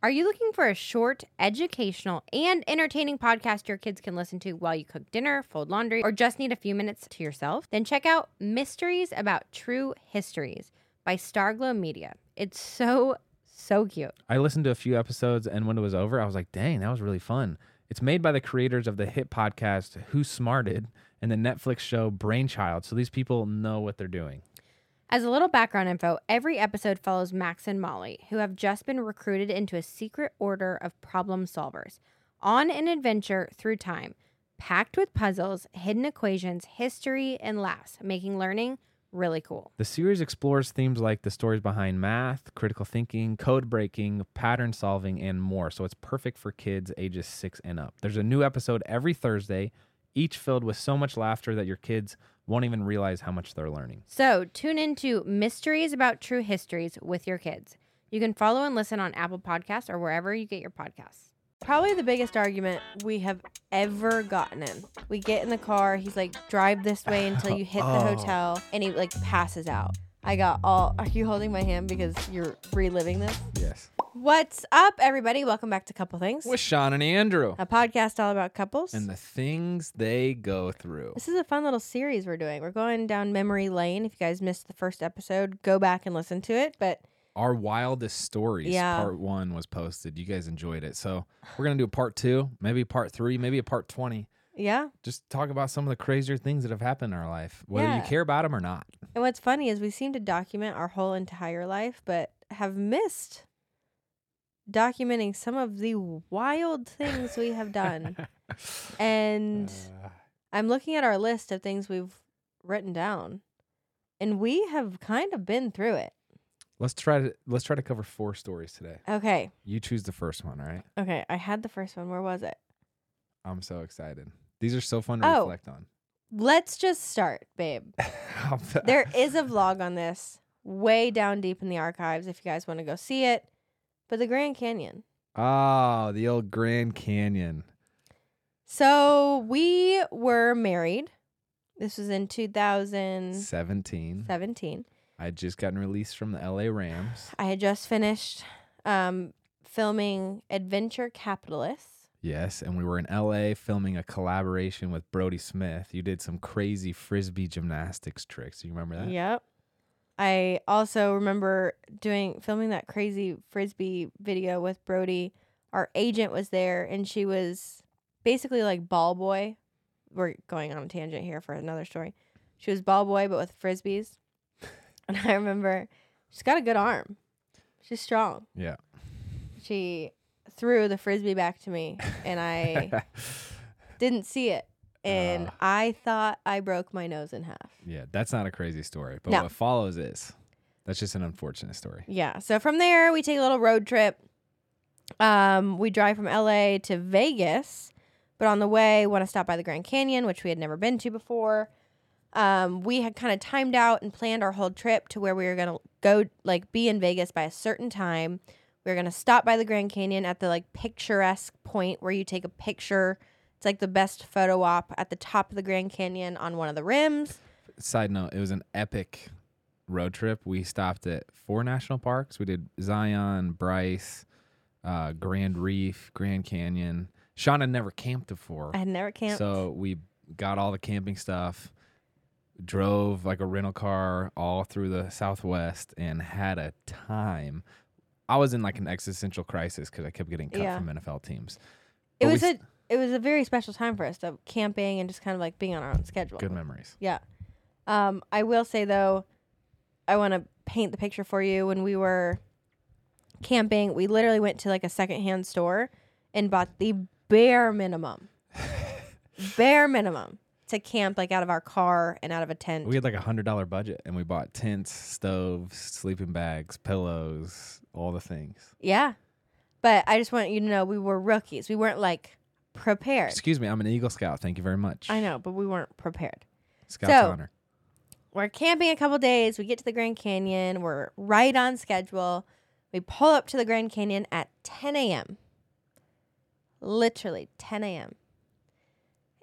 Are you looking for a short, educational, and entertaining podcast your kids can listen to while you cook dinner, fold laundry, or just need a few minutes to yourself? Then check out Mysteries About True Histories by Starglow Media. It's so, so cute. I listened to a few episodes, and when it was over, I was like, dang, that was really fun. It's made by the creators of the hit podcast Who Smarted and the Netflix show Brainchild. So these people know what they're doing. As a little background info, every episode follows Max and Molly, who have just been recruited into a secret order of problem solvers on an adventure through time, packed with puzzles, hidden equations, history, and laughs, making learning really cool. The series explores themes like the stories behind math, critical thinking, code breaking, pattern solving, and more. So it's perfect for kids ages six and up. There's a new episode every Thursday, each filled with so much laughter that your kids won't even realize how much they're learning. So tune into Mysteries About True Histories with your kids. You can follow and listen on Apple Podcasts or wherever you get your podcasts. Probably the biggest argument we have ever gotten in. We get in the car, he's like, drive this way until you hit the Oh. hotel, and he like passes out. I got all. Are you holding my hand because you're reliving this? Yes. What's up, everybody? Welcome back to Couple Things, With Shawn and Andrew. a podcast all about couples. And the things they go through. This is a fun little series we're doing. We're going down memory lane. If you guys missed the first episode, go back and listen to it. But Our wildest stories, Yeah. part one was posted. You guys enjoyed it. So we're going to do a part two, maybe part three, maybe a part 20. yeah, Just talk about some of the crazier things that have happened in our life, whether you care about them or not. And what's funny is we seem to document our whole entire life, but have missed documenting some of the wild things we have done. And Uh, I'm looking at our list of things we've written down, and we have kind of been through it. let's try to let's try to cover four stories today. Okay. You choose the first one, right? Okay. I had the first one. Where was it? I'm so excited. These are so fun to Oh. reflect on. Let's just start, babe. There is a vlog on this way down deep in the archives if you guys want to go see it. But the Grand Canyon. Oh, the old Grand Canyon. So we were married. This was in 2017. 17. I had just gotten released from the LA Rams. I had just finished um, filming Adventure Capitalists. Yes, and we were in LA filming a collaboration with Brodie Smith. You did some crazy frisbee gymnastics tricks. You remember that? Yep. I also remember doing filming that crazy frisbee video with Brodie. Our agent was there and she was basically like ball boy. We're going on a tangent here for another story. She was ball boy but with frisbees. And I remember she's got a good arm. She's strong. Yeah. She threw the frisbee back to me and I didn't see it. And Ah. I thought I broke my nose in half. yeah, that's not a crazy story, but No. what follows is that's just an unfortunate story. Yeah. So from there, we take a little road trip. Um, we drive from LA to Vegas, but on the way, want to stop by the Grand Canyon, which we had never been to before. Um, we had kind of timed out and planned our whole trip to where we were gonna go, like be in Vegas by a certain time. We were gonna stop by the Grand Canyon at the like picturesque point where you take a picture. It's like the best photo op at the top of the Grand Canyon on one of the rims. Side note, it was an epic road trip. We stopped at four national parks. We did Zion, Bryce, uh, Grand Reef, Grand Canyon. Shawn had never camped before. I had never camped. So we got all the camping stuff, drove like a rental car all through the Southwest, and had a time. I was in like an existential crisis because I kept getting cut Yeah. from NFL teams. it But we was s- a it was a very special time for us, though, camping and just kind of like being on our own schedule. good memories. Yeah. Um, I will say though, I want to paint the picture for you. When we were camping, we literally went to like a secondhand store and bought the bare minimum, bare minimum to camp like out of our car and out of a tent. We had like a hundred dollar budget, and we bought tents, stoves, sleeping bags, pillows, all the things. yeah. But I just want you to know we were rookies. We weren't like prepared. Excuse me, I'm an Eagle Scout. Thank you very much. I know, but we weren't prepared. Scout's So- honor. we're camping a couple days. We get to the Grand Canyon. We're right on schedule. We pull up to the Grand Canyon at 10 a.m. Literally 10 a.m.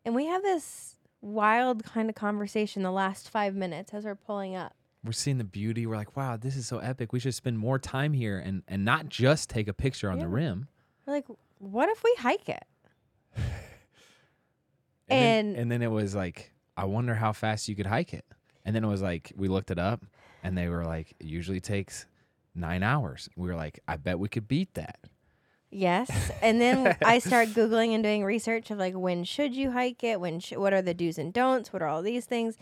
And we have this wild kind of conversation the last five minutes as we're pulling up. we're seeing the beauty. We're like, wow, this is so epic. We should spend more time here and and not just take a picture on the Yeah. rim. We're like, what if we hike it? And then, And- and then it was like, I wonder how fast you could hike it. And then it was like, we looked it up, and they were like, it usually takes nine hours. We were like, I bet we could beat that. Yes. And then I start Googling and doing research of like, when should you hike it? When, sh- what are the do's and don'ts? What are all these things?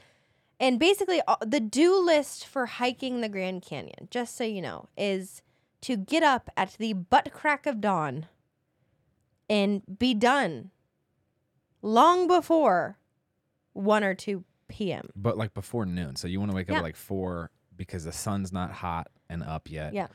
And basically, all, the do list for hiking the Grand Canyon, just so you know, is to get up at the butt crack of dawn and be done long before 1 or 2 p.m. But like before noon. So you want to wake up Yeah. at like four because the sun's not hot and up yet. Yeah.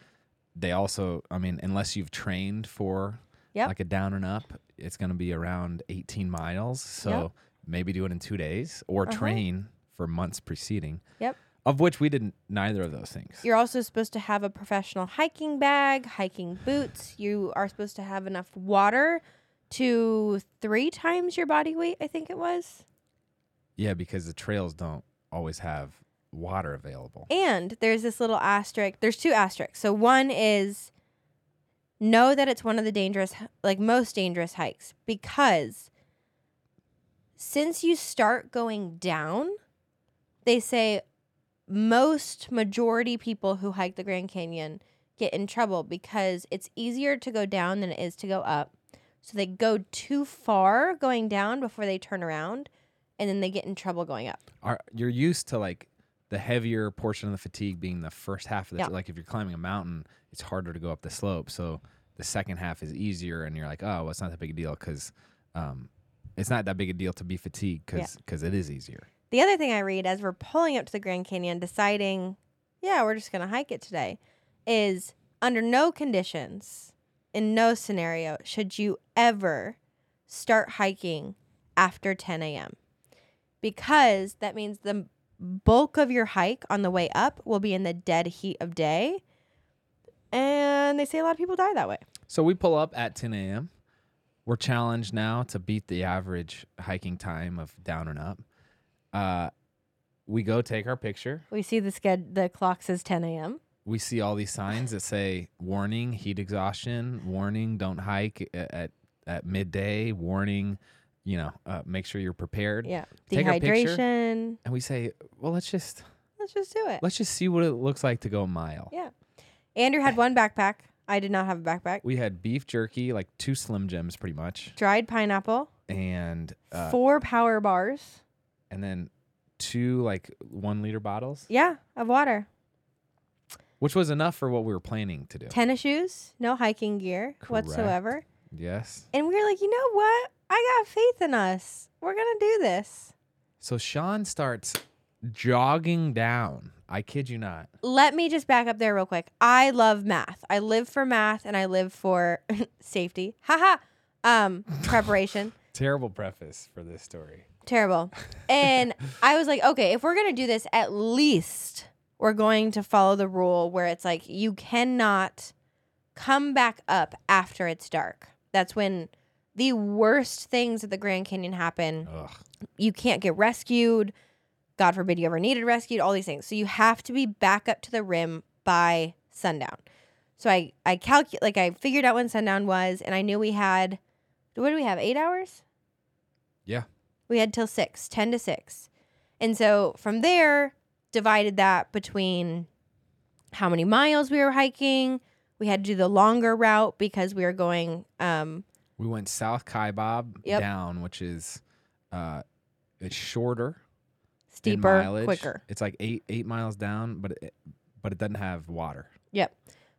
They also, I mean, unless you've trained for Yep. like a down and up, it's going to be around 18 miles. So Yep. maybe do it in two days or Uh-huh. train for months preceding. Yep. Of which we didn't, neither of those things. You're also supposed to have a professional hiking bag, hiking boots. You are supposed to have enough water to three times your body weight, I think it was. yeah, because the trails don't always have water available. And there's this little asterisk. There's two asterisks. So one is know that it's one of the dangerous, like most dangerous hikes because since you start going down, they say most majority people who hike the Grand Canyon get in trouble because it's easier to go down than it is to go up. So they go too far going down before they turn around and then they get in trouble going up. Are you're used to like the heavier portion of the fatigue being the first half of the Yeah. like if you're climbing a mountain, it's harder to go up the slope. So the second half is easier, and you're like, oh, well, it's not that big a deal because um, it's not that big a deal to be fatigued because it is easier. The other thing I read as we're pulling up to the Grand Canyon, deciding, yeah, we're just going to hike it today, is under no conditions, in no scenario, should you ever start hiking after 10 a.m. Because that means the bulk of your hike on the way up will be in the dead heat of day. And they say a lot of people die that way. So we pull up at 10 a.m. We're challenged now to beat the average hiking time of down and up. Uh, we go take our picture. We see the sched- the clock says 10 a.m. we see all these signs that say warning heat exhaustion warning don't hike a- at at midday warning you know uh, make sure you're prepared Yeah. Take our picture. Dehydration. and we say well let's just Let's just do it. let's just see what it looks like to go a mile Yeah. Andrew had one backpack. I did not have a backpack. we had beef jerky like two slim jims pretty much Dried pineapple, and uh, four power bars. And then two like one liter bottles Yeah, of water. which was enough for what we were planning to do Tennis shoes, no hiking gear Correct. whatsoever. yes And we were like, you know what? I got faith in us. We're gonna do this. so shawn starts jogging down i kid you not Let me just back up there real quick. I love math. I live for math and I live for safety. Haha. Um, preparation. terrible preface for this story Terrible. And I was like, okay, if we're going to do this, at least we're going to follow the rule where it's like you cannot come back up after it's dark. That's when the worst things at the Grand Canyon happen. Ugh. You can't get rescued. God forbid you ever needed rescued, all these things. So you have to be back up to the rim by sundown. So I I calculate like I figured out when sundown was and I knew we had what do we have? 8 hours? We had till six, 10 to 6. And so from there, divided that between how many miles we were hiking. We had to do the longer route because we were going, um, We went South Kaibab Yep. down, which is uh, it's shorter, steeper, mileage. quicker. It's like eight eight miles down, but it, but it doesn't have water. Yep.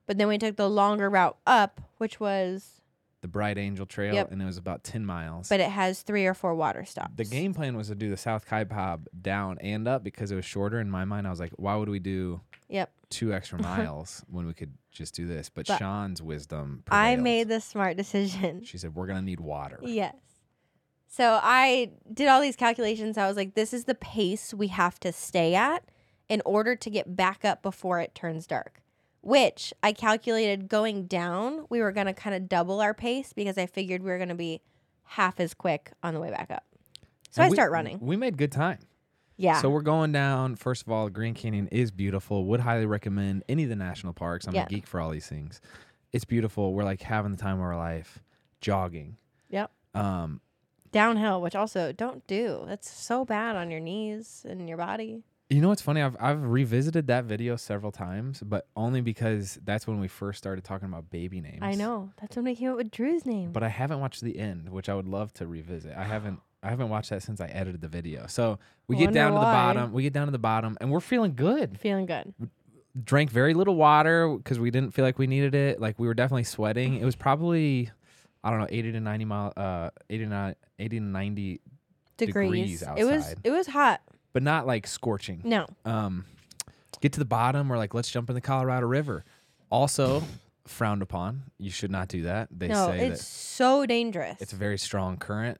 But then we took the longer route up, which was, The Bright Angel Trail, Yep. and it was about ten miles. but it has three or four water stops. the game plan was to do the South Kaibab down and up because it was shorter. In my mind, I was like, why would we do Yep. two extra miles when we could just do this? But, But Shawn's wisdom. I prevailed. made the smart decision. She said, "We're gonna need water." Yes. So I did all these calculations. I was like, this is the pace we have to stay at in order to get back up before it turns dark. Which I calculated going down, we were going to kind of double our pace because I figured we were going to be half as quick on the way back up. So And I we- start running. We made good time. Yeah. So we're going down. First of all, Grand Canyon is beautiful. Would highly recommend any of the national parks. I'm Yeah. a geek for all these things. It's beautiful. We're like having the time of our life, jogging. Yep. Um, Downhill, which also don't do. That's so bad on your knees and your body. You know what's funny? I've I've revisited that video several times, but only because that's when we first started talking about baby names. I know. That's when we came up with Drew's name. but I haven't watched the end, which I would love to revisit. I haven't I haven't watched that since I edited the video. So we get Wonder down to the bottom. We get down to the bottom, and we're feeling good. Feeling good. Drank very little water because we didn't feel like we needed it. Like we were definitely sweating. It was probably I don't know, eighty to ninety mile, uh, 80 to, ni- 80 to ninety, Degrees. Degrees It was it was hot. But not like scorching. No. Um, get to the bottom. We're like, let's jump in the Colorado River. Also frowned upon. You should not do that. They no, say it's so dangerous. it's a very strong current.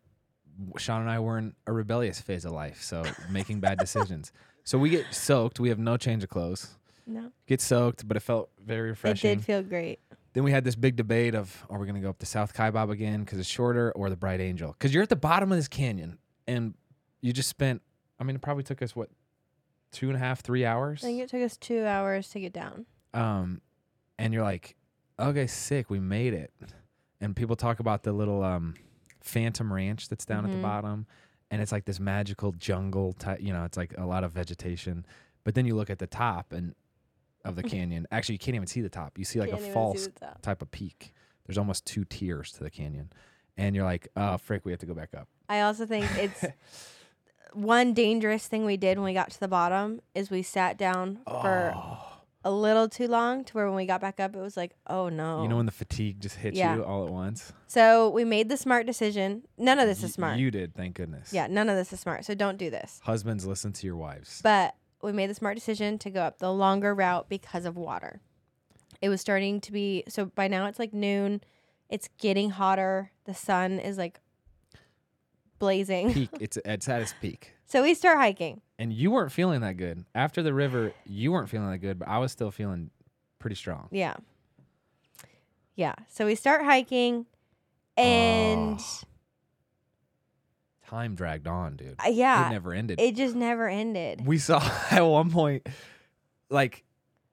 Shawn and I were in a rebellious phase of life, so making bad decisions. So we get soaked. We have no change of clothes. no. Get soaked, but it felt very refreshing. It refreshing. did feel great. then we had this big debate of are we going to go up the South Kaibab again because it's shorter or the Bright Angel? Because you're at the bottom of this canyon and you just spent, I mean, it probably took us what, two and a half, three hours? I think it took us two hours to get down. um, and you're like, okay, sick, we made it. And people talk about the little um, Phantom Ranch that's down at Mhm. the bottom, and it's like this magical jungle type. You know, it's like a lot of vegetation. But then you look at the top and of the canyon. Actually, you can't even see the top. You see like Can't a see false type of peak. There's almost two tiers to the canyon, and you're like, oh frick, we have to go back up. I also think it's one dangerous thing we did when we got to the bottom is we sat down for Oh. a little too long to where when we got back up it was like, oh no. You know when the fatigue just hits Yeah. you all at once. so we made the smart decision. None of this Y- is smart. You did, thank goodness. yeah, none of this is smart. So don't do this. Husbands, listen to your wives. But we made the smart decision to go up the longer route because of water. It was starting to be so by now it's like noon. It's getting hotter. The sun is like blazing. peak. It's it's at its peak. So we start hiking. And you weren't feeling that good. After the river, you weren't feeling that good, but I was still feeling pretty strong. Yeah. Yeah. So we start hiking and Oh. Time dragged on, dude. uh, yeah, It never ended. it just never ended. we saw at one point, like,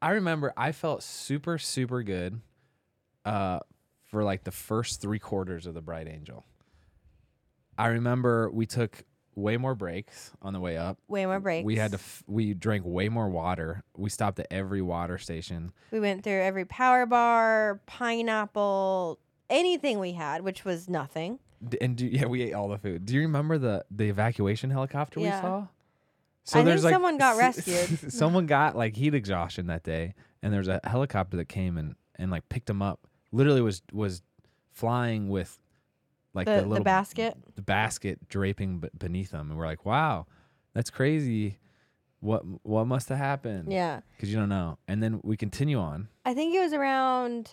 I remember I felt super, super good uh, for like the first three quarters of the Bright Angel. I remember we took way more breaks on the way up. Way more breaks. We had to. F- we drank way more water. We stopped at every water station. We went through every power bar, pineapple, anything we had, which was nothing. D- And do, yeah, we ate all the food. Do you remember the the evacuation helicopter Yeah. we saw? I think someone got rescued. someone got like heat exhaustion that day, and there's a helicopter that came and and like picked him up. Literally was was flying with like The- the, the little basket? the basket draping b- beneath them, and we're like, wow, that's crazy. What what must have happened? Yeah. because you don't know. And then we continue on. I think it was around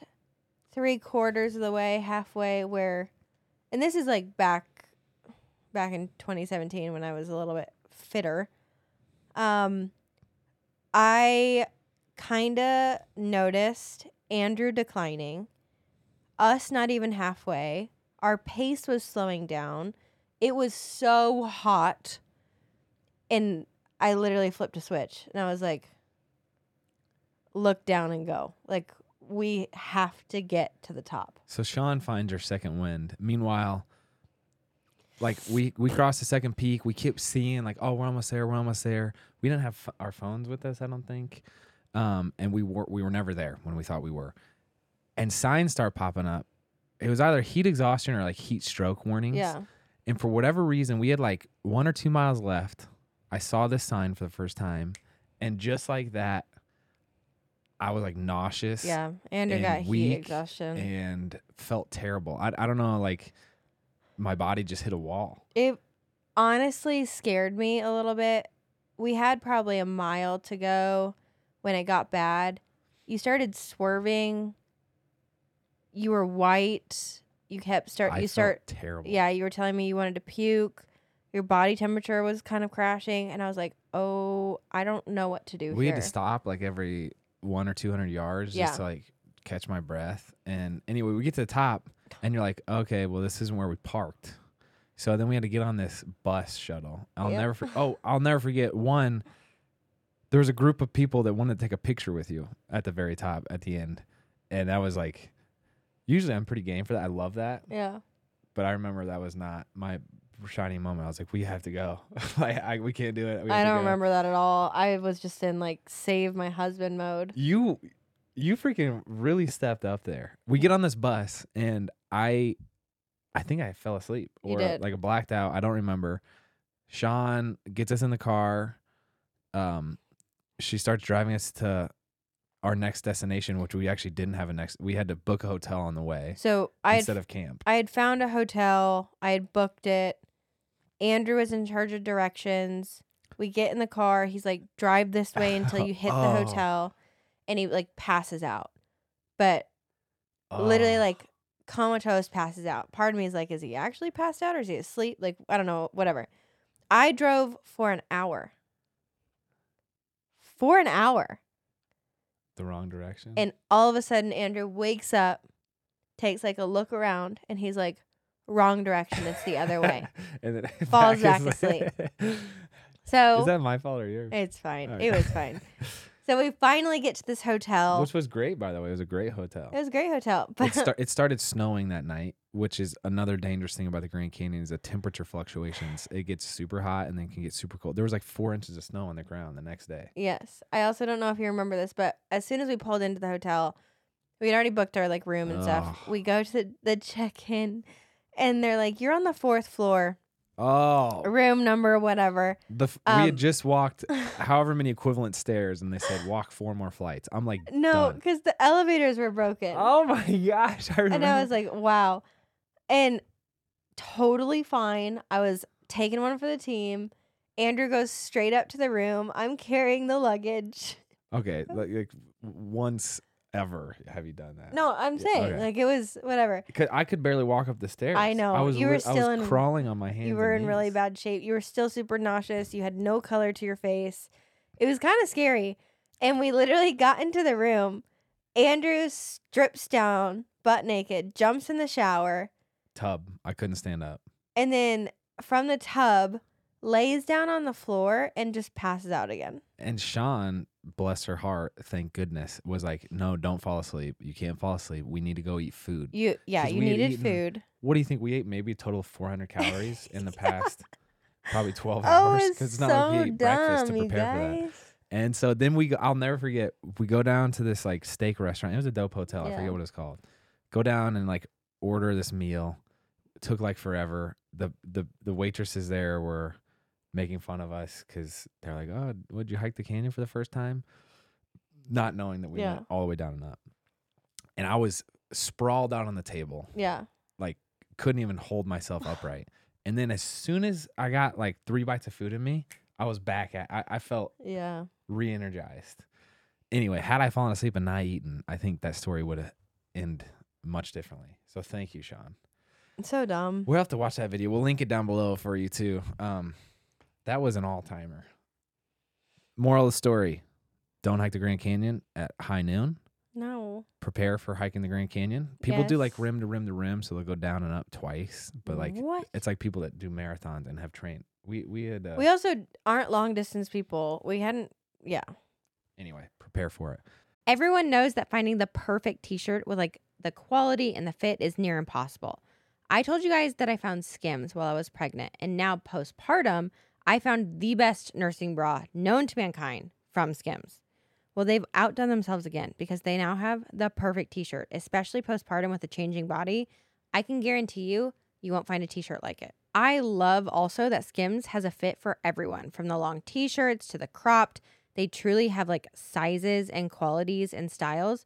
three quarters of the way, halfway where, and this is like back, back in 2017 when I was a little bit fitter. Um, I kind of noticed Andrew declining, us not even halfway. Our pace was slowing down. It was so hot, and I literally flipped a switch, and I was like, look down and go. Like we have to get to the top. So Sean finds her second wind. Meanwhile, like we we crossed the second peak. We kept seeing like, oh, we're almost there. We're almost there. We didn't have f- our phones with us, I don't think, um, and we were we were never there when we thought we were. And signs start popping up. It was either heat exhaustion or like heat stroke warnings. Yeah. And for whatever reason, we had like one or two miles left. I saw this sign for the first time, and just like that, I was like nauseous Yeah. Andrew and got heat exhaustion. and felt terrible. I, I don't know, like my body just hit a wall. it honestly scared me a little bit. We had probably a mile to go when it got bad. You started swerving. You were white. You kept start I you start terrible. yeah, you were telling me you wanted to puke. Your body temperature was kind of crashing and I was like, "Oh, I don't know what to do we here." had to stop like every one or two hundred yards Yeah. just to like catch my breath. And anyway, we get to the top, and you're like, okay, well, this isn't where we parked. So then we had to get on this bus shuttle. I'll Yep. never. For- oh, I'll never forget one. There was a group of people that wanted to take a picture with you at the very top at the end, and that was like. Usually, I'm pretty game for that. I love that, Yeah. but I remember that was not my shining moment. I was like, we have to go. like, I, we can't do it. I don't remember that at all. I was just in like save my husband mode. You you freaking really stepped up there. We get on this bus and I I think I fell asleep or like blacked out. I don't remember. Shawn gets us in the car. Um she starts driving us to our next destination, which we actually didn't have a next we had to book a hotel on the way So I had, instead of camp. I had found a hotel. I had booked it. Andrew was in charge of directions. We get in the car. He's like, drive this way until you hit the Oh. hotel. And he like passes out. But literally Oh. like comatose passes out. Part of me is like, is he actually passed out or is he asleep? Like, I don't know, whatever. I drove for an hour. For an hour. The wrong direction. And all of a sudden, Andrew wakes up, takes like a look around, and he's like, wrong direction. It's the other way. and then Falls back asleep. So Is that my fault or yours? it's fine. Okay. It was fine. So we finally get to this hotel. Which was great, by the way. It was a great hotel. it was a great hotel. But it, start, it started snowing that night, which is another dangerous thing about the Grand Canyon is the temperature fluctuations. It gets super hot and then can get super cold. There was like four inches of snow on the ground the next day. yes, I also don't know if you remember this, but as soon as we pulled into the hotel, we had already booked our like room and stuff. We go to the, the check-in, and they're like, "You're on the fourth floor, Oh, room number whatever." the f- we Um, had just walked however many equivalent stairs, and they said walk four more flights. I'm like, No, because the elevators were broken. Oh my gosh, I remember. And I was like, wow. And totally fine. I was taking one for the team. Andrew goes straight up to the room. I'm carrying the luggage. okay, like, like once ever have you done that? No, I'm saying okay. like it was whatever. Because I could barely walk up the stairs. I know, I was you were lit- still I was in- crawling on my hands. you were in really bad shape. You were still super nauseous. You had no color to your face. It was kind of scary. And we literally got into the room. Andrew strips down, butt naked, jumps in the shower, tub. I couldn't stand up. and then from the tub lays down on the floor and just passes out again. And Shawn, bless her heart, thank goodness, was like, "No, don't fall asleep. You can't fall asleep. We need to go eat food." You yeah, you needed eaten- food. What do you think we ate? Maybe a total of 400 calories in the past, probably 12 Oh, hours. it's it's so not like we ate breakfast to prepare for that. And so then we, go, I'll never forget. We go down to this like steak restaurant. It was a dope hotel. I forget what it's called. Go down and like order this meal. It took like forever. The the the waitresses there were making fun of us because they're like, "Oh, would you hike the canyon for the first time?" Not knowing that we Yeah. went all the way down and up. And I was sprawled out on the table, Yeah. Like couldn't even hold myself upright. And then as soon as I got like three bites of food in me, I was back at. I, I felt Yeah. re-energized. Anyway, had I fallen asleep and not eaten, I think that story would have ended much differently. So thank you, Shawn. It's so dumb. We'll have to watch that video. We'll link it down below for you too. Um, that was an all-timer. Moral of the story: Don't hike the Grand Canyon at high noon. No. Prepare for hiking the Grand Canyon. People do like rim to rim to rim, so they'll go down and up twice. But like, what? it's like people that do marathons and have trained. We we had uh, We also aren't long distance people. We hadn't yeah. anyway. Prepare for it. Everyone knows that finding the perfect t-shirt with like the quality and the fit is near impossible. I told you guys that I found Skims while I was pregnant, and now postpartum, I found the best nursing bra known to mankind from Skims. Well, they've outdone themselves again because they now have the perfect t-shirt, especially postpartum with a changing body. I can guarantee you, you won't find a t-shirt like it. I love also that Skims has a fit for everyone, from the long t-shirts to the cropped. They truly have like sizes and qualities and styles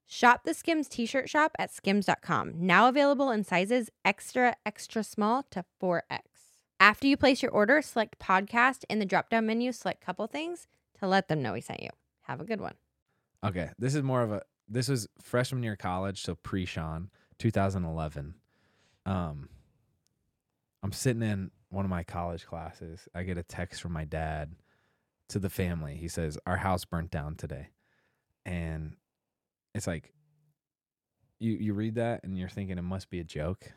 Shop the Skims t-shirt shop at skims.com. Now available in sizes extra extra small to 4X. After you place your order, select podcast in the drop down menu, select couple things to let them know we sent you. Have a good one. Okay, this is more of a this was freshman year college, so pre Shawn, 2011. Um, I'm sitting in one of my college classes. I get a text from my dad to the family. He says our house burnt down today, and it's like you you read that and you're thinking it must be a joke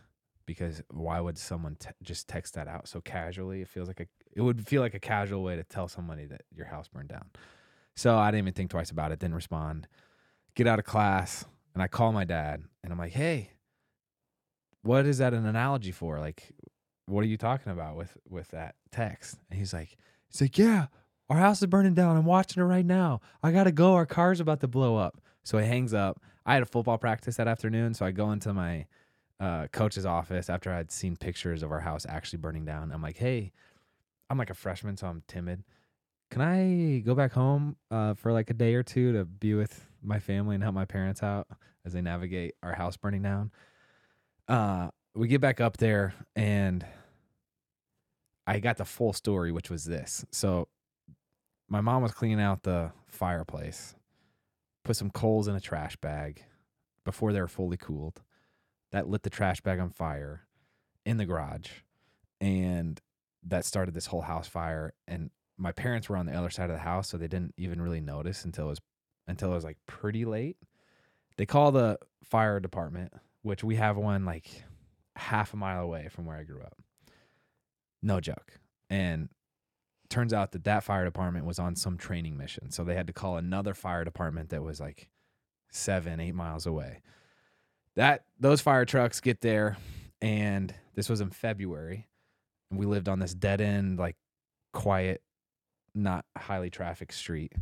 because why would someone te- just text that out so casually? It feels like a it would feel like a casual way to tell somebody that your house burned down. So I didn't even think twice about it. Didn't respond. Get out of class and I call my dad and I'm like, "Hey, what is that an analogy for? Like, what are you talking about with with that text?" And he's like, "He's like, yeah, our house is burning down. I'm watching it right now. I gotta go. Our car's about to blow up." So he hangs up. I had a football practice that afternoon, so I go into my uh, coach's office after I'd seen pictures of our house actually burning down. I'm like, "Hey, I'm like a freshman, so I'm timid. Can I go back home uh, for like a day or two to be with my family and help my parents out as they navigate our house burning down?" Uh, we get back up there and I got the full story, which was this. So my mom was cleaning out the fireplace, put some coals in a trash bag before they were fully cooled. That lit the trash bag on fire in the garage. And that started this whole house fire. And my parents were on the other side of the house, so they didn't even really notice until it was until it was like pretty late. They call the fire department, which we have one like half a mile away from where I grew up. No joke. And turns out that that fire department was on some training mission. So they had to call another fire department that was like seven, eight miles away. That those fire trucks get there, and this was in February. And we lived on this dead end, like quiet, not highly trafficked street.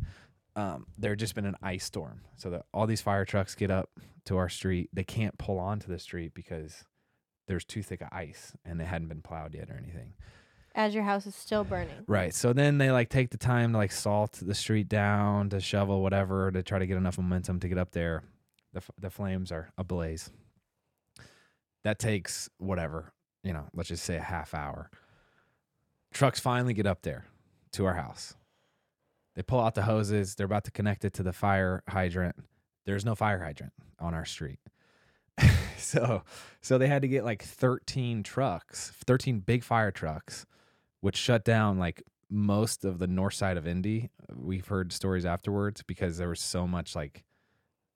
Um, there had just been an ice storm. So that all these fire trucks get up to our street. They can't pull onto the street because there's too thick of ice and it hadn't been plowed yet or anything. As your house is still burning. Right. So then they like take the time to like salt the street down, to shovel whatever, to try to get enough momentum to get up there. The f- the flames are ablaze. That takes whatever, you know, let's just say a half hour. Trucks finally get up there to our house. They pull out the hoses. They're about to connect it to the fire hydrant. There's no fire hydrant on our street. so so they had to get like 13 trucks, 13 big fire trucks, which shut down like most of the north side of Indy. We've heard stories afterwards because there was so much like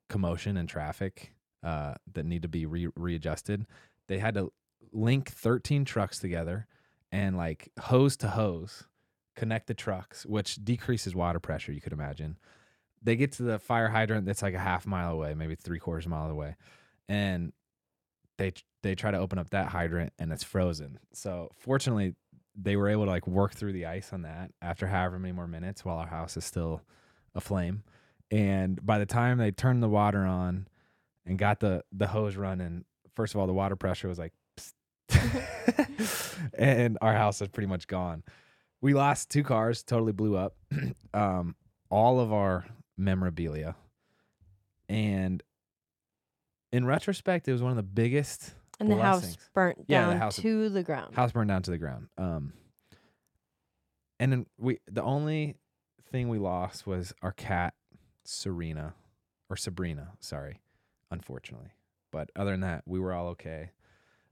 commotion and traffic uh, that need to be re- readjusted. They had to link 13 trucks together and like hose to hose connect the trucks, which decreases water pressure, you could imagine. They get to the fire hydrant that's like a half mile away, maybe three quarters mile away. And they they try to open up that hydrant and it's frozen. So fortunately, they were able to like work through the ice on that after however many more minutes while our house is still aflame. And by the time they turned the water on and got the the hose running, first of all, the water pressure was like, and our house is pretty much gone. We lost two cars, totally blew up. um, all of our memorabilia, and in retrospect, it was one of the biggest And the house blessings. burnt Yeah, the down house- to the ground. house burned down to the ground. Um, and then we the only thing we lost was our cat Serena or Sabrina, sorry, unfortunately. But other than that, we were all okay.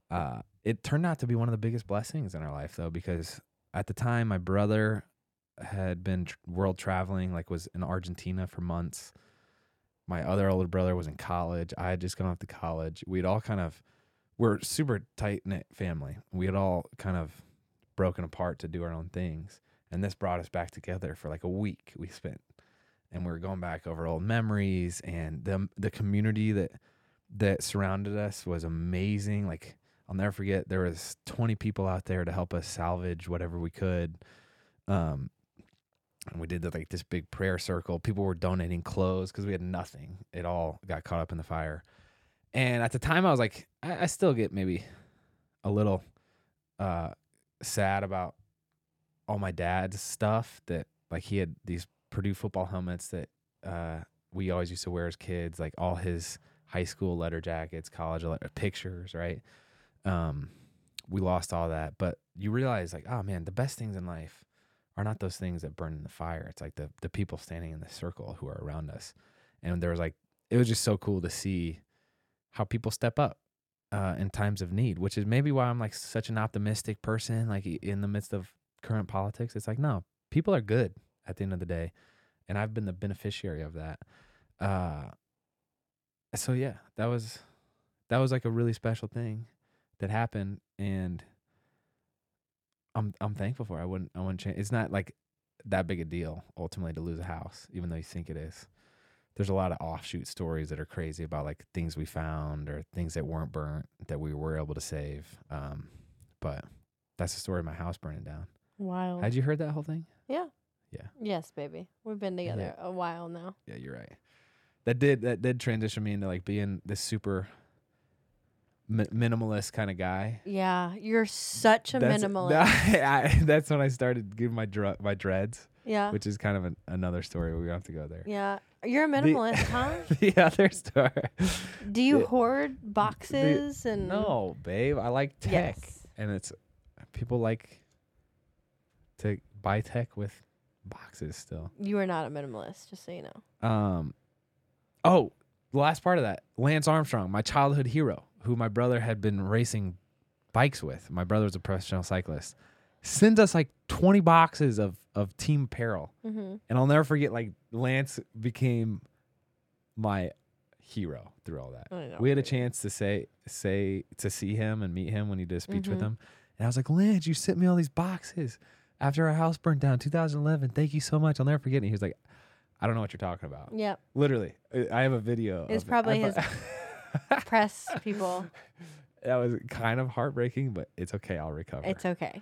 Uh, it turned out to be one of the biggest blessings in our life though, because at the time my brother had been tr- world traveling, like was in Argentina for months. My other older brother was in college. I had just gone off to college. We'd all kind of we're super tight knit family. We had all kind of broken apart to do our own things, and this brought us back together for like a week. We spent, and we were going back over old memories, and the the community that that surrounded us was amazing. Like I'll never forget, there was twenty people out there to help us salvage whatever we could. Um, and we did the, like this big prayer circle. People were donating clothes because we had nothing. It all got caught up in the fire. And at the time, I was like, I, I still get maybe a little uh, sad about all my dad's stuff that, like, he had these Purdue football helmets that uh, we always used to wear as kids, like all his high school letter jackets, college letter, pictures, right? Um, we lost all that. But you realize like, oh man, the best things in life are not those things that burn in the fire. It's like the the people standing in the circle who are around us. And there was like it was just so cool to see how people step up uh, in times of need, which is maybe why I'm like such an optimistic person. Like in the midst of current politics, it's like no, people are good at the end of the day, and I've been the beneficiary of that. Uh, so yeah, that was that was like a really special thing that happened, and I'm I'm thankful for. It. I wouldn't I wouldn't change. It's not like that big a deal ultimately to lose a house, even though you think it is. There's a lot of offshoot stories that are crazy about like things we found or things that weren't burnt that we were able to save. Um, but that's the story of my house burning down. Wild. Had you heard that whole thing? Yeah. Yeah. Yes, baby. We've been together a while now. Yeah, you're right. That did that did transition me into like being this super mi- minimalist kind of guy. Yeah, you're such a That's- minimalist. I- that's when I started giving my dr- my dreads, yeah. which is kind of an, another story. We have to go there. Yeah. You're a minimalist, huh? the other story. Do you the- hoard boxes and No, babe. I like tech, Yes. and it's people like to buy tech with boxes still. You are not a minimalist, just so you know. Um, oh, the last part of that, Lance Armstrong, my childhood hero, who my brother had been racing bikes with. My brother was a professional cyclist. Sends us like twenty boxes of of team apparel, Mm-hmm. and I'll never forget. Like Lance became my hero through all that. Know. We had a chance to say say to see him and meet him when he did a speech with Mhm. him, and I was like, Lance, you sent me all these boxes after our house burned down, 2011. Thank you so much. I'll never forget. it." He was like, I don't know what you're talking about. Yep. Literally, I- have a video. It's of it. probably I his Press people. that was kind of heartbreaking, but it's okay. I'll recover. It's okay.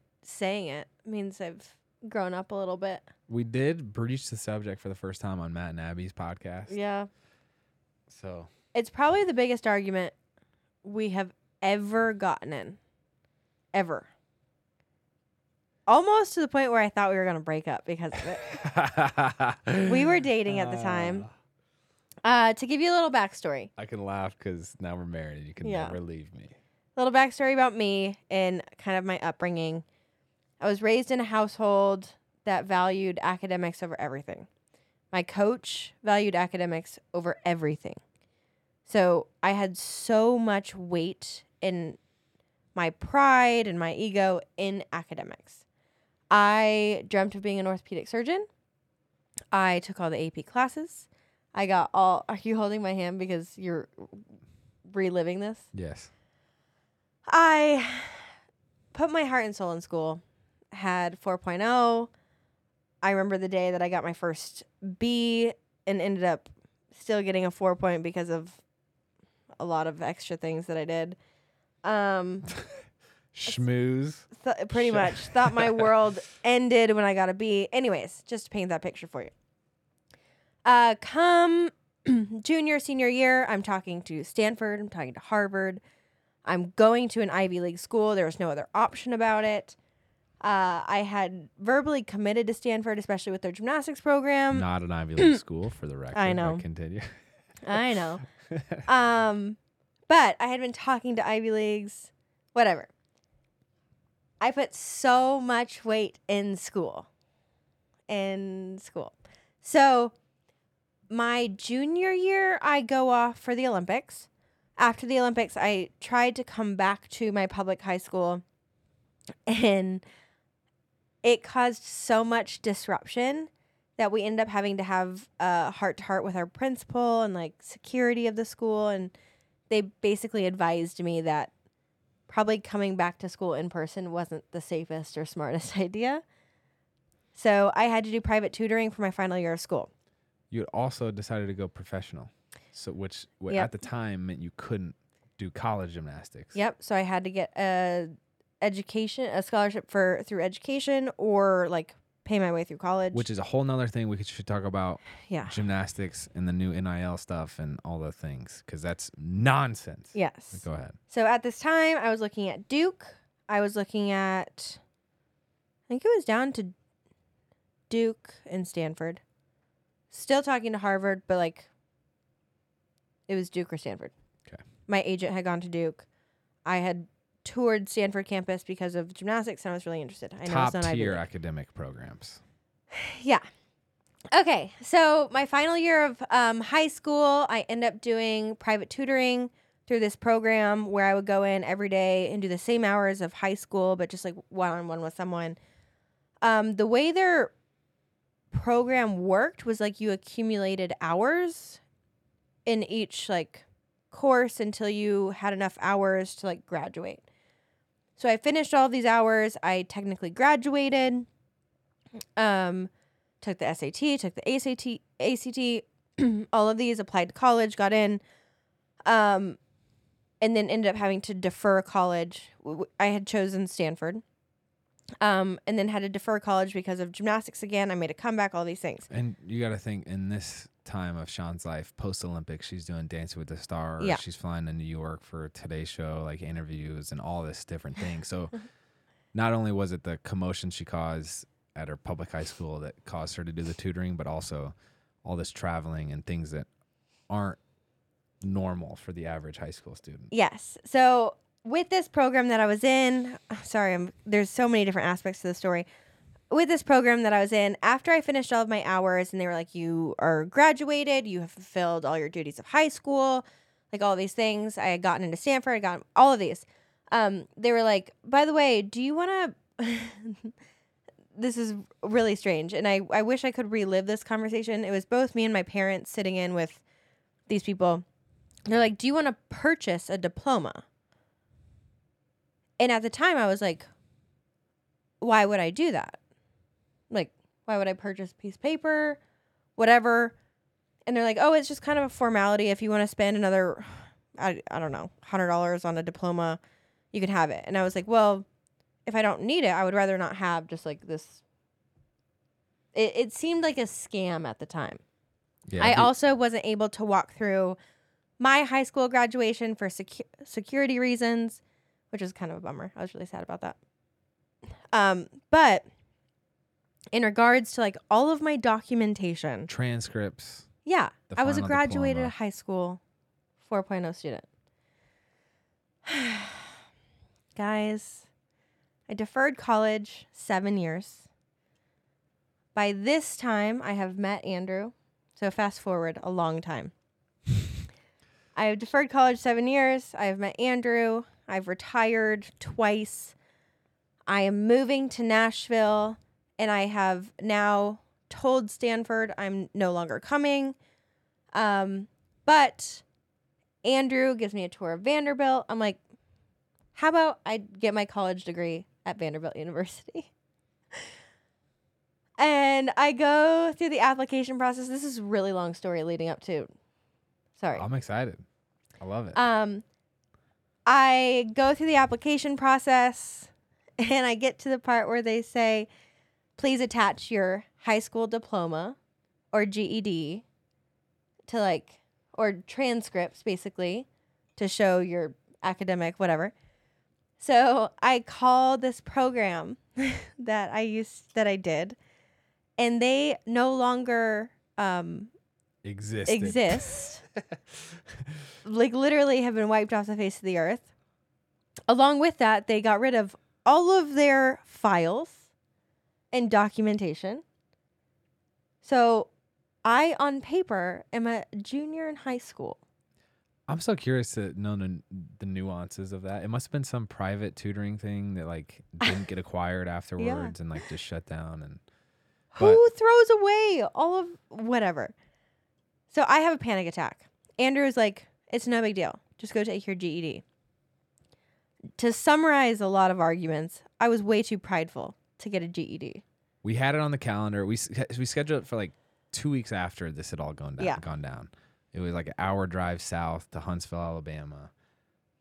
saying it. Means I've grown up a little bit. We did breach the subject for the first time on Matt and Abby's podcast. Yeah. So It's probably the biggest argument we have ever gotten in. Ever. Almost to the point where I thought we were going to break up because of it. We were dating at the time. Uh, to give you a little backstory, I can laugh because now we're married and you can Yeah. never leave me. little backstory about me and kind of my upbringing. I was raised in a household that valued academics over everything. My coach valued academics over everything. So I had so much weight in my pride and my ego in academics. I dreamt of being an orthopedic surgeon. I took all the AP classes. I got all. Are you holding my hand because you're reliving this? Yes. I put my heart and soul in school. Had 4.0. I remember the day that I got my first B and ended up still getting a 4 point because of a lot of extra things that I did. Um Schmooze. th- pretty Sure. much thought my world ended when I got a B. Anyways, just to paint that picture for you. Uh, come junior, senior year, I'm talking to Stanford, I'm talking to Harvard. I'm going to an Ivy League school. There was no other option about it. Uh, I had verbally committed to Stanford, especially with their gymnastics program. Not an Ivy League school for the record. I but know. Continue. I know. Um, but I had been talking to Ivy Leagues, whatever. I put so much weight in school. In school. So my junior year, I go off for the Olympics. After the Olympics, I tried to come back to my public high school and it caused so much disruption that we ended up having to have a heart to heart with our principal and like security of the school and they basically advised me that probably coming back to school in person wasn't the safest or smartest idea. So I had to do private tutoring for my final year of school. You had also decided to go professional, so which wh- Yep. at the time meant you couldn't do college gymnastics. Yep. So I had to get a education, a scholarship for through education, or like pay my way through college. Which is a whole nother thing we could, should talk about yeah, gymnastics and the new NIL stuff and all the things because that's nonsense. yes. Go ahead. So at this time, I was looking at Duke. I was looking at, I think it was down to Duke and Stanford. Still talking to Harvard, but like, it was Duke or Stanford. 'Kay. My agent had gone to Duke. I had toured Stanford campus because of gymnastics, and I was really interested. I know Top it's not Ivy tier academic programs. Yeah. Okay, so my final year of um, high school, I end up doing private tutoring through this program where I would go in every day and do the same hours of high school, but just like one on one with someone. Um, the way their program worked was like you accumulated hours in each like course until you had enough hours to like graduate. So I finished all these hours. I technically graduated. Um, took the SAT, took the ACT, ACT, all of these, applied to college, got in, um, and then ended up having to defer college. I had chosen Stanford, um, and then had to defer college because of gymnastics again. I made a comeback, all these things. And you got to think in this time of Shawn's life, post Olympics, she's doing Dancing with the Stars. Yeah. She's flying to New York for Today Show, like interviews and all this different things. So not only was it the commotion she caused at her public high school that caused her to do the tutoring, but also all this traveling and things that aren't normal for the average high school student. Yes. So with this program that I was in, sorry, I'm, there's so many different aspects to the story. With this program that I was in, after I finished all of my hours, and they were like, "You are graduated. You have fulfilled all your duties of high school, like all these things." I had gotten into Stanford. I got all of these. Um, they were like, "By the way, do you want to?" this is really strange, and I I wish I could relive this conversation. It was both me and my parents sitting in with these people. They're like, "Do you want to purchase a diploma?" And at the time, I was like, "Why would I do that? Like, why would I purchase a piece of paper, whatever?" And they're like, "Oh, it's just kind of a formality. If you want to spend another, I I don't know, hundred dollars on a diploma, you can have it." And I was like, "Well, if I don't need it, I would rather not have just like this." It it seemed like a scam at the time. Yeah, I also wasn't able to walk through my high school graduation for secu- security reasons, which is kind of a bummer. I was really sad about that. Um, but in regards to like all of my documentation, transcripts. yeah, I was a graduated diploma. high school 4.0 student. Guys, I deferred college seven years. By this time, I have met Andrew. So fast forward a long time. I have deferred college seven years. I have met Andrew. I've retired twice. I am moving to Nashville, and I have now told Stanford I'm no longer coming. Um, but Andrew gives me a tour of Vanderbilt. I'm like, how about I get my college degree at Vanderbilt University? and I go through the application process. This is a really long story leading up to. Sorry. I'm excited. I love it. Um, I go through the application process and I get to the part where they say, please attach your high school diploma or GED to like, or transcripts basically to show your academic, whatever. So I call this program that I used, that I did, and they no longer um, Exist. exist. like literally have been wiped off the face of the earth. Along with that, they got rid of all of their files and documentation. So I, on paper, am a junior in high school. I'm so curious to know the, the nuances of that. It must have been some private tutoring thing that like didn't get acquired afterwards and like just shut down and Who throws away all of whatever? So I have a panic attack. Andrew is like, it's no big deal. Just go take your GED. To summarize a lot of arguments, I was way too prideful to get a GED. we had it on the calendar. We we scheduled it for like two weeks after this had all gone down. Yeah. Gone down. It was like an hour drive south to Huntsville, Alabama,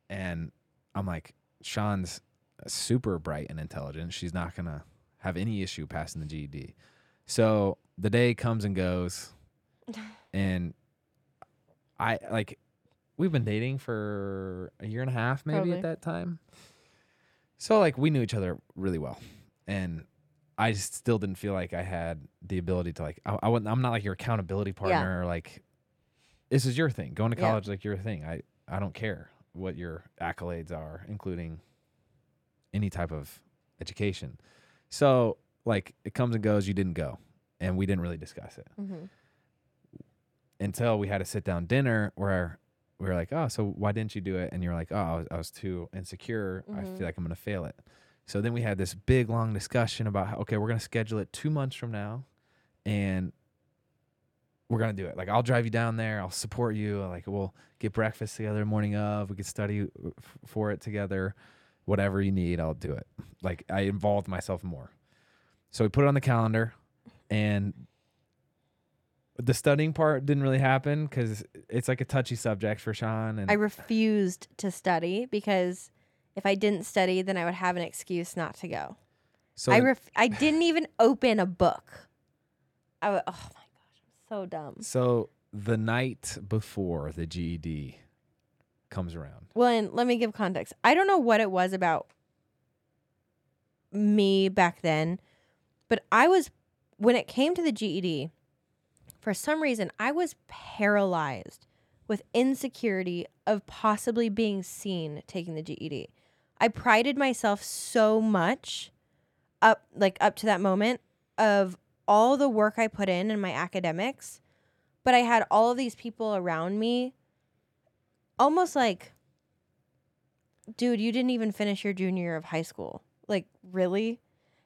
and I'm like, Shawn's super bright and intelligent. She's not gonna have any issue passing the GED. So the day comes and goes, and I like we've been dating for a year and a half maybe Probably. at that time. So like we knew each other really well, and I just still didn't feel like I had the ability to like I, I wasn't, I'm not like your accountability partner or like this is your thing. Going to Yeah. college like your thing. I I don't care what your accolades are, including any type of education. So like it comes and goes. You didn't go, and we didn't really discuss it Mm-hmm. Until we had a sit down dinner where we were like, oh, so why didn't you do it? And you're like, oh, I was, I was too insecure. I Mhm. feel like I'm going to fail it. So then we had this big, long discussion about, how, okay, we're going to schedule it two months from now and we're going to do it. Like, I'll drive you down there. I'll support you. Like, we'll get breakfast together the morning of. We could study uh, f- for it together. Whatever you need, I'll do it. Like, I involved myself more. So we put it on the calendar and the studying part didn't really happen because it's like a touchy subject for Shawn. And I refused to study because if I didn't study, then I would have an excuse not to go. so I ref- I didn't even open a book. I w- oh my gosh, I'm so dumb. so the night before the GED comes around, Well, and let me give context. I don't know what it was about me back then, but I was when it came to the GED, for some reason I was paralyzed with insecurity of possibly being seen taking the GED. I prided myself so much up like up to that moment of all the work I put in in my academics, but I had all of these people around me almost like dude, you didn't even finish your junior year of high school. Like, really?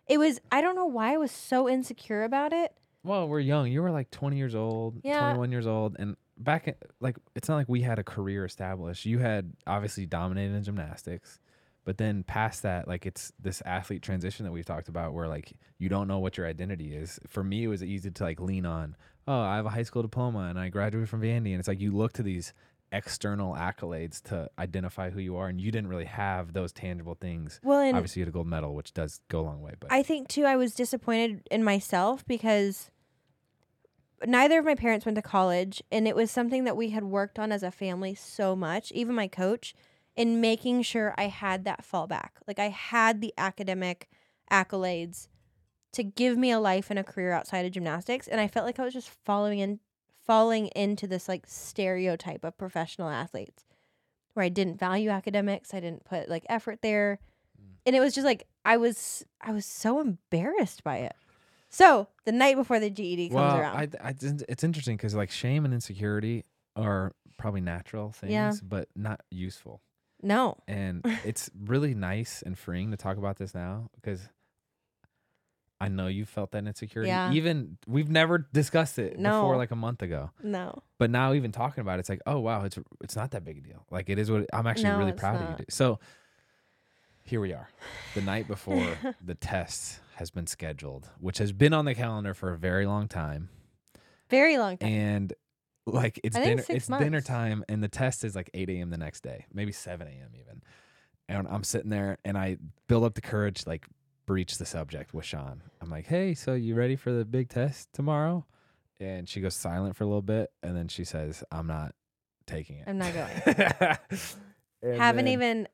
It was I don't know why I was so insecure about it. Well, we're young. You were like 20 years old, Yeah. 21 years old, and back at, like it's not like we had a career established. You had obviously dominated in gymnastics, but then past that, like it's this athlete transition that we've talked about, where like you don't know what your identity is. For me, it was easy to like lean on. Oh, I have a high school diploma and I graduated from Vandy, and it's like you look to these external accolades to identify who you are, and you didn't really have those tangible things. Well, and Obviously, you had a gold medal, which does go a long way. But I think too I was disappointed in myself because neither of my parents went to college and it was something that we had worked on as a family so much, even my coach, in making sure I had that fallback. Like I had the academic accolades to give me a life and a career outside of gymnastics and I felt like I was just following in falling into this like stereotype of professional athletes where I didn't value academics, I didn't put like effort there. Mm. And it was just like I was I was so embarrassed by it. So the night before the GED comes well, around, I, I, it's it's interesting because like shame and insecurity are probably natural things, Yeah. but not useful. no, And it's really nice and freeing to talk about this now because I know you felt that insecurity. Yeah. Even we've never discussed it No. before, like a month ago. no, But now, even talking about it, it's like, oh wow, it's it's not that big a deal. Like it is what I'm actually No, really it's proud of you. dude. So here we are, the night before the test has been scheduled, which has been on the calendar for a very long time, very long time. and like it's dinner, it's dinner time, and the test is like 8 a.m. the next day, maybe 7 a.m. even. And I'm sitting there, and I build up the courage, to, like breach the subject with Shawn. I'm like, hey, so you ready for the big test tomorrow? And she goes silent for a little bit, and then she says, "I'm not taking it. I'm not going." Haven't even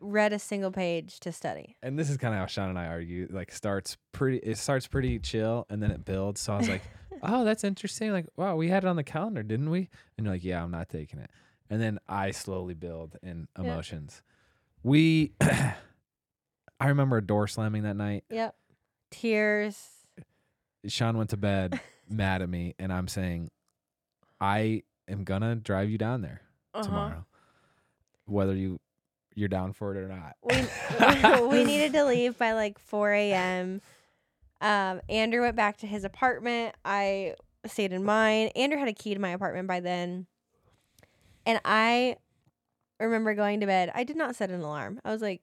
read a single page to study. And this is kind of how Shawn and I argue. Like, starts pretty. It starts pretty chill, and then it builds. So I was like, "Oh, that's interesting. Like, wow, we had it on the calendar, didn't we?" And you're like, "Yeah, I'm not taking it." And then I slowly build in Yeah. emotions. We, I remember a door slamming that night. Yep. Tears. Shawn went to bed mad at me, and I'm saying, I am gonna drive you down there Uh-huh. tomorrow. whether you you're down for it or not. we we needed to leave by like 4 a.m. Um, Andrew went back to his apartment. I stayed in mine. Andrew had a key to my apartment by then, and I remember going to bed. I did not set an alarm. I was like,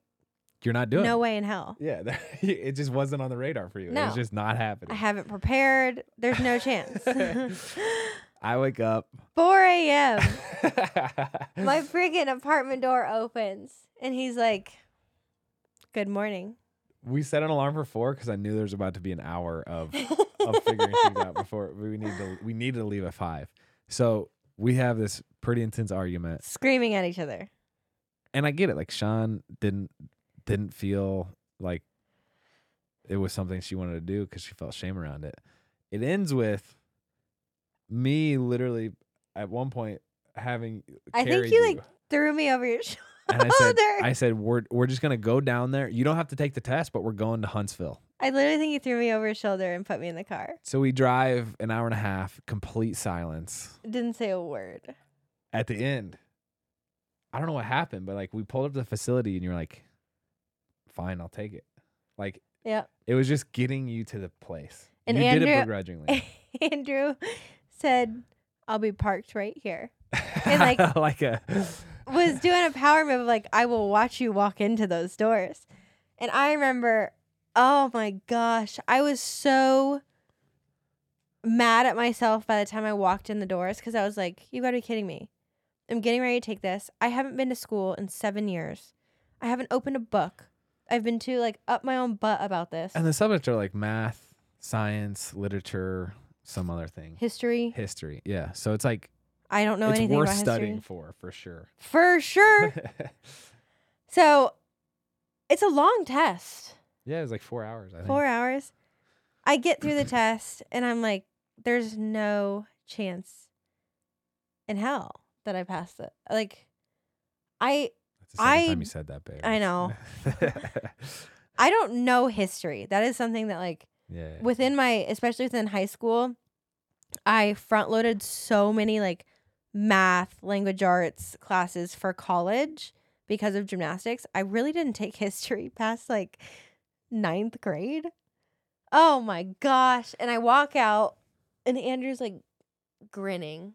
You're not doing no it. way in hell. Yeah, that- it just wasn't on the radar for you. It was just not happening. I haven't prepared. There's no chance. I wake up. 4 a.m. My freaking apartment door opens, and he's like, "Good morning." we set an alarm for four because I knew there was about to be an hour of of figuring things out before we need to we needed to leave at five. So we have this pretty intense argument, Screaming at each other. and I get it. Like Shawn didn't didn't feel like it was something she wanted to do because she felt shame around it. It ends with me literally at one point having. Uh, I think carried you, like, Threw me over your shoulder. And I said. I said, we're we're just gonna go down there. You don't have to take the test, but we're going to Huntsville. I literally think he threw me over his shoulder and put me in the car. So we drive an hour and a half, complete silence. Didn't say a word. At the end, I don't know what happened, but like we pulled up to the facility, and you're like, "Fine, I'll take it." Like yeah, it was just getting you to the place. And you did it Andrew- begrudgingly, Andrew said, "I'll be parked right here." and, like- like a Was doing a power move of like, "I will watch you walk into those doors." And I remember, oh my gosh, I was so mad at myself by the time I walked in the doors because I was like, "You got to be kidding me! I'm getting ready to take this. I haven't been to school in seven years. I haven't opened a book. I've been to like up my own butt about this. and the subjects are like math, science, literature, some other thing, History. history. Yeah, so it's like I don't know it's anything worth about studying history. for for sure. For sure. so it's a long test. yeah, it was like four hours. I think. Four hours. I get through the test and I'm like, there's no chance in hell that I passed it. Like I That's the I- time you said that, babe. I know. I don't know history. That is something that like yeah. within my especially within high school, I front loaded so many like math, language arts classes for college because of gymnastics. I really didn't take history past like ninth grade. Oh my gosh. And I walk out and Andrew's like grinning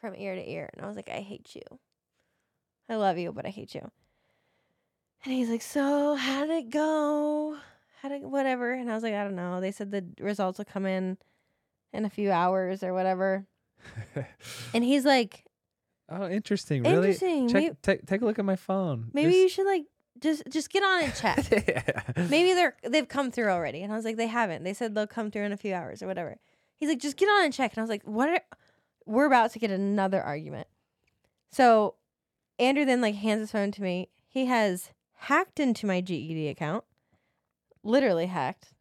from ear to ear. And I was like, I hate you. I love you, but I hate you. And he's like, So how did it go? How did whatever? And I was like, I don't know. They said the results will come in in a few hours or whatever. And he's like, oh, interesting. Really? Interesting. Check, Maybe, take take a look at my phone. maybe you should like just just get on and check. Just- maybe they're they've come through already. And I was like, they haven't. They said they'll come through in a few hours or whatever. He's like, just get on and check. And I was like, what? Are, we're about to get another argument. So Andrew then like hands his phone to me. He has hacked into my GED account, literally hacked,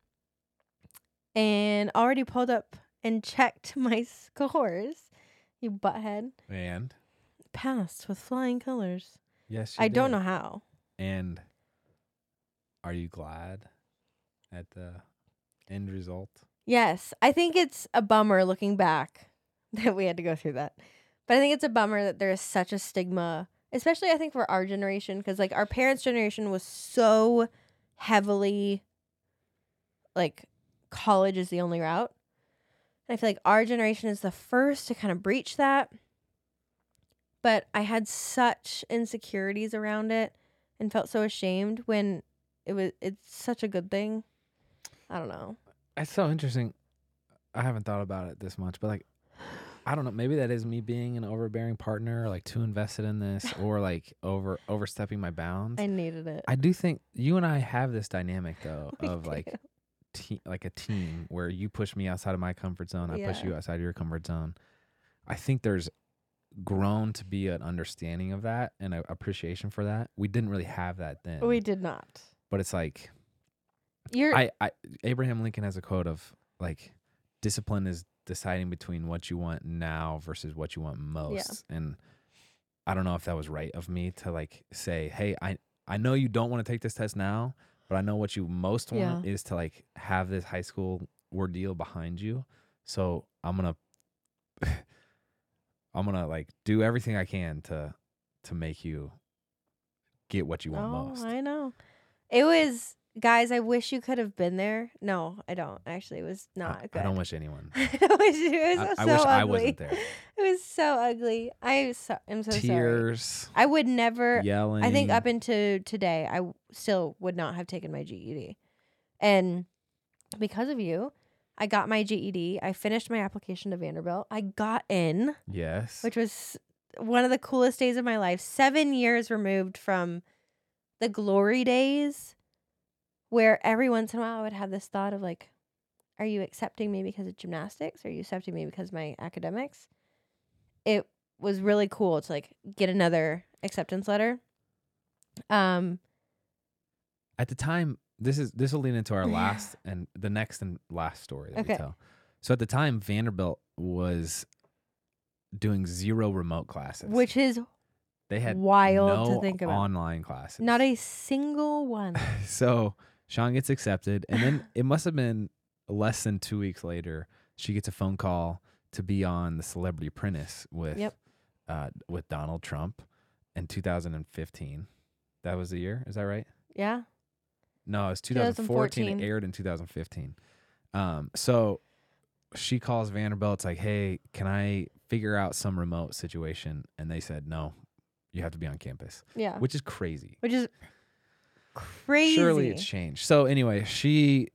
and already pulled up and checked my scores. You butthead. and Passed with flying colors. yes, you I don't know how. And are you glad at the end result? Yes, I think it's a bummer looking back that we had to go through that. But I think it's a bummer that there is such a stigma, especially I think for our generation, because like our parents' generation was so heavily like college is the only route. And I feel like our generation is the first to kind of breach that. But I had such insecurities around it and felt so ashamed when it was it's such a good thing. I don't know. It's so interesting. I haven't thought about it this much, but like, I don't know. Maybe that is me being an overbearing partner, like too invested in this, or like over overstepping my bounds. I needed it. I do think you and I have this dynamic though We of like do. te- like a team where you push me outside of my comfort zone, I push you outside of your comfort zone. I think there's grown to be an understanding of that and an appreciation for that. We didn't really have that then. we did not. but it's like You're I, I Abraham Lincoln has a quote of like discipline is deciding between what you want now versus what you want most. And I don't know if that was right of me to like say, "Hey, I I know you don't want to take this test now, but I know what you most want is to like have this high school ordeal behind you. So I'm going to I'm to like do everything I can to to make you get what you want oh, most. I know. It was guys. I wish you could have been there. No, I don't. Actually, it was not I, good. I don't wish anyone. I wish it was I, so I wish ugly. I wasn't there. It was so ugly. I so, am so sorry. Tears, I would never. yelling. I think up into today, I still would not have taken my GED, and because of you, I got my GED. I finished my application to Vanderbilt. I got in, yes. which was one of the coolest days of my life. Seven years removed from the glory days, where every once in a while I would have this thought of like, "Are you accepting me because of gymnastics? Are you accepting me because of my academics?" It was really cool to like get another acceptance letter. Um, At the time, this is this will lead into our last and the next and last story that Okay. we tell. So at the time, Vanderbilt was doing zero remote classes. which is they had wild no to think about. online classes. Not a single one. so Shawn gets accepted, and then it must have been less than two weeks later. She gets a phone call to be on the Celebrity Apprentice with Yep. uh, with Donald Trump in 2015. That was the year. Is that right? Yeah. No, it was 2014. 2014. It aired in 2015. Um, so she calls Vanderbilt. It's like, hey, can I figure out some remote situation? And they said, no, you have to be on campus, Yeah. which is crazy. Which is crazy. Surely it's changed. So anyway, she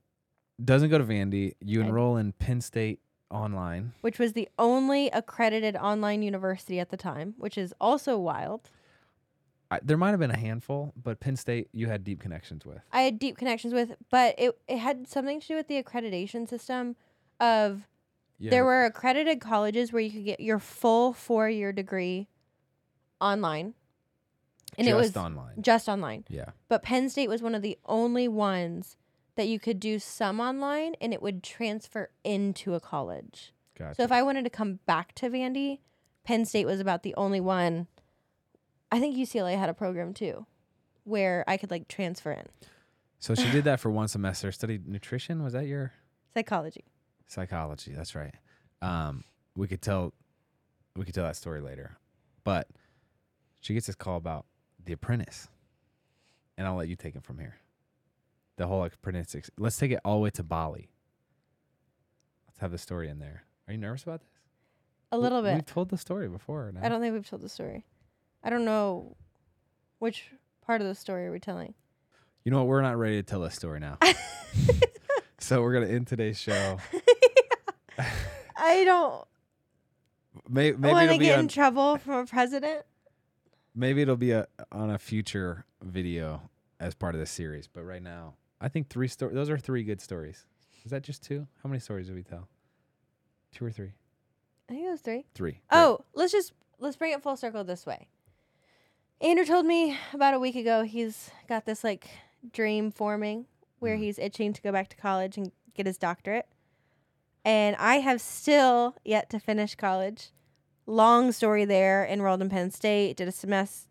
doesn't go to Vandy. You enroll in Penn State online. which was the only accredited online university at the time, which is also wild. I, there might have been a handful, but Penn State you had deep connections with. I had deep connections with, but it, it had something to do with the accreditation system of Yeah, there were accredited colleges where you could get your full four year degree online. And just it was online. just online. Yeah. But Penn State was one of the only ones that you could do some online and it would transfer into a college. Gotcha. So if I wanted to come back to Vandy, Penn State was about the only one. I think UCLA had a program too, where I could like transfer in so she did that for one semester. Studied nutrition. Was that your psychology. psychology? That's right. Um, we could tell, we could tell that story later, but she gets this call about The Apprentice, and I'll let you take it from here. The whole apprentice. ex- Let's take it all the way to Bali. Let's have the story in there. Are you nervous about this? A We- little bit. We've told the story before. No? I don't think we've told the story. I don't know which part of the story are we telling. You know what? We're not ready to tell this story now. so we're gonna end today's show. I don't May- Maybe, want to get on, in trouble from a president. Maybe it'll be a on a future video as part of the series. But right now, I think three stories. Those are three good stories. Is that just two? How many stories did we tell? Two or three? I think it was three. Three. Oh, let's just let's bring it full circle this way. Andrew told me about a week ago he's got this like dream forming where Mm. he's itching to go back to college and get his doctorate. And I have still yet to finish college. Long story there, enrolled in Penn State, did a semester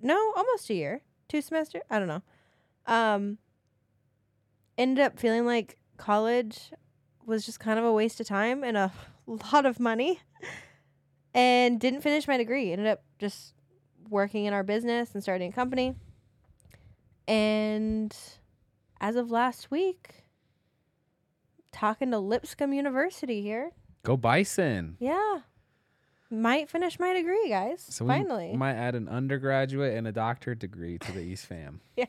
no, almost a year. Two semester? I don't know. Um ended up feeling like college was just kind of a waste of time and a lot of money and didn't finish my degree. Ended up just working in our business and starting a company. And as of last week, talking to Lipscomb University here. Go Bison. Yeah. Might finish my degree, guys. So we Finally. might add an undergraduate and a doctorate degree to the East fam. Yeah.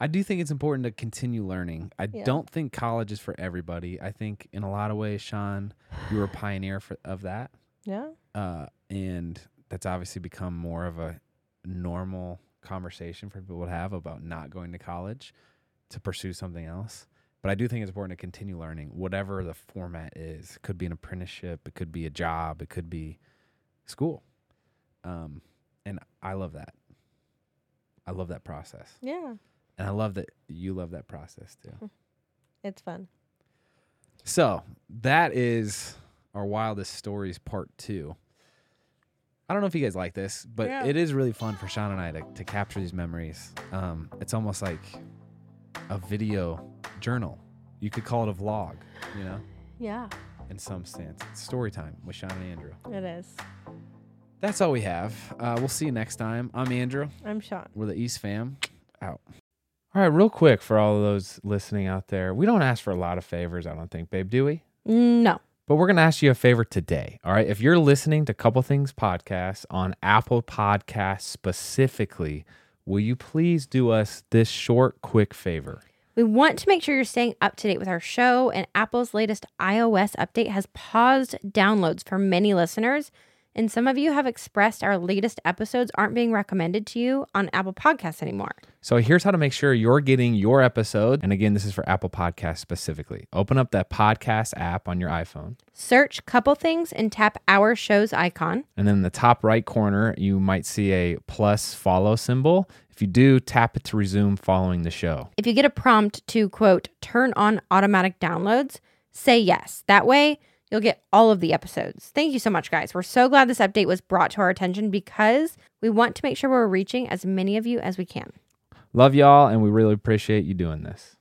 I do think it's important to continue learning. I Yeah. don't think college is for everybody. I think in a lot of ways, Shawn, you were a pioneer for, of that. yeah. Uh, and that's obviously become more of a normal conversation for people to have about not going to college to pursue something else. But I do think it's important to continue learning, whatever the format is. It could be an apprenticeship, it could be a job, it could be school. Um, and I love that. I love that process. Yeah. And I love that you love that process too. It's fun. So that is our wildest stories part two. I don't know if you guys like this, but Yeah. it is really fun for Shawn and I to, to capture these memories. Um, it's almost like a video journal. You could call it a vlog, you know, Yeah, in some sense. It's story time with Shawn and Andrew. it is. That's all we have. Uh, we'll see you next time. I'm Andrew. I'm Shawn. We're the East fam. Out. All right, real quick for all of those listening out there, we don't ask for a lot of favors, I don't think, babe, do we? No. But we're going to ask you a favor today. All right. If you're listening to Couple Things Podcast on Apple Podcasts specifically, will you please do us this short, quick favor? We want to make sure you're staying up to date with our show, and Apple's latest iOS update has paused downloads for many listeners. And some of you have expressed our latest episodes aren't being recommended to you on Apple Podcasts anymore. So here's how to make sure you're getting your episode. And again, this is for Apple Podcasts specifically. Open up that podcast app on your iPhone. Search Couple Things and tap our show's icon. And then in the top right corner, you might see a plus follow symbol. If you do, tap it to resume following the show. If you get a prompt to quote, turn on automatic downloads, say yes. That way, you'll get all of the episodes. Thank you so much, guys. We're so glad this update was brought to our attention because we want to make sure we're reaching as many of you as we can. Love y'all, and we really appreciate you doing this.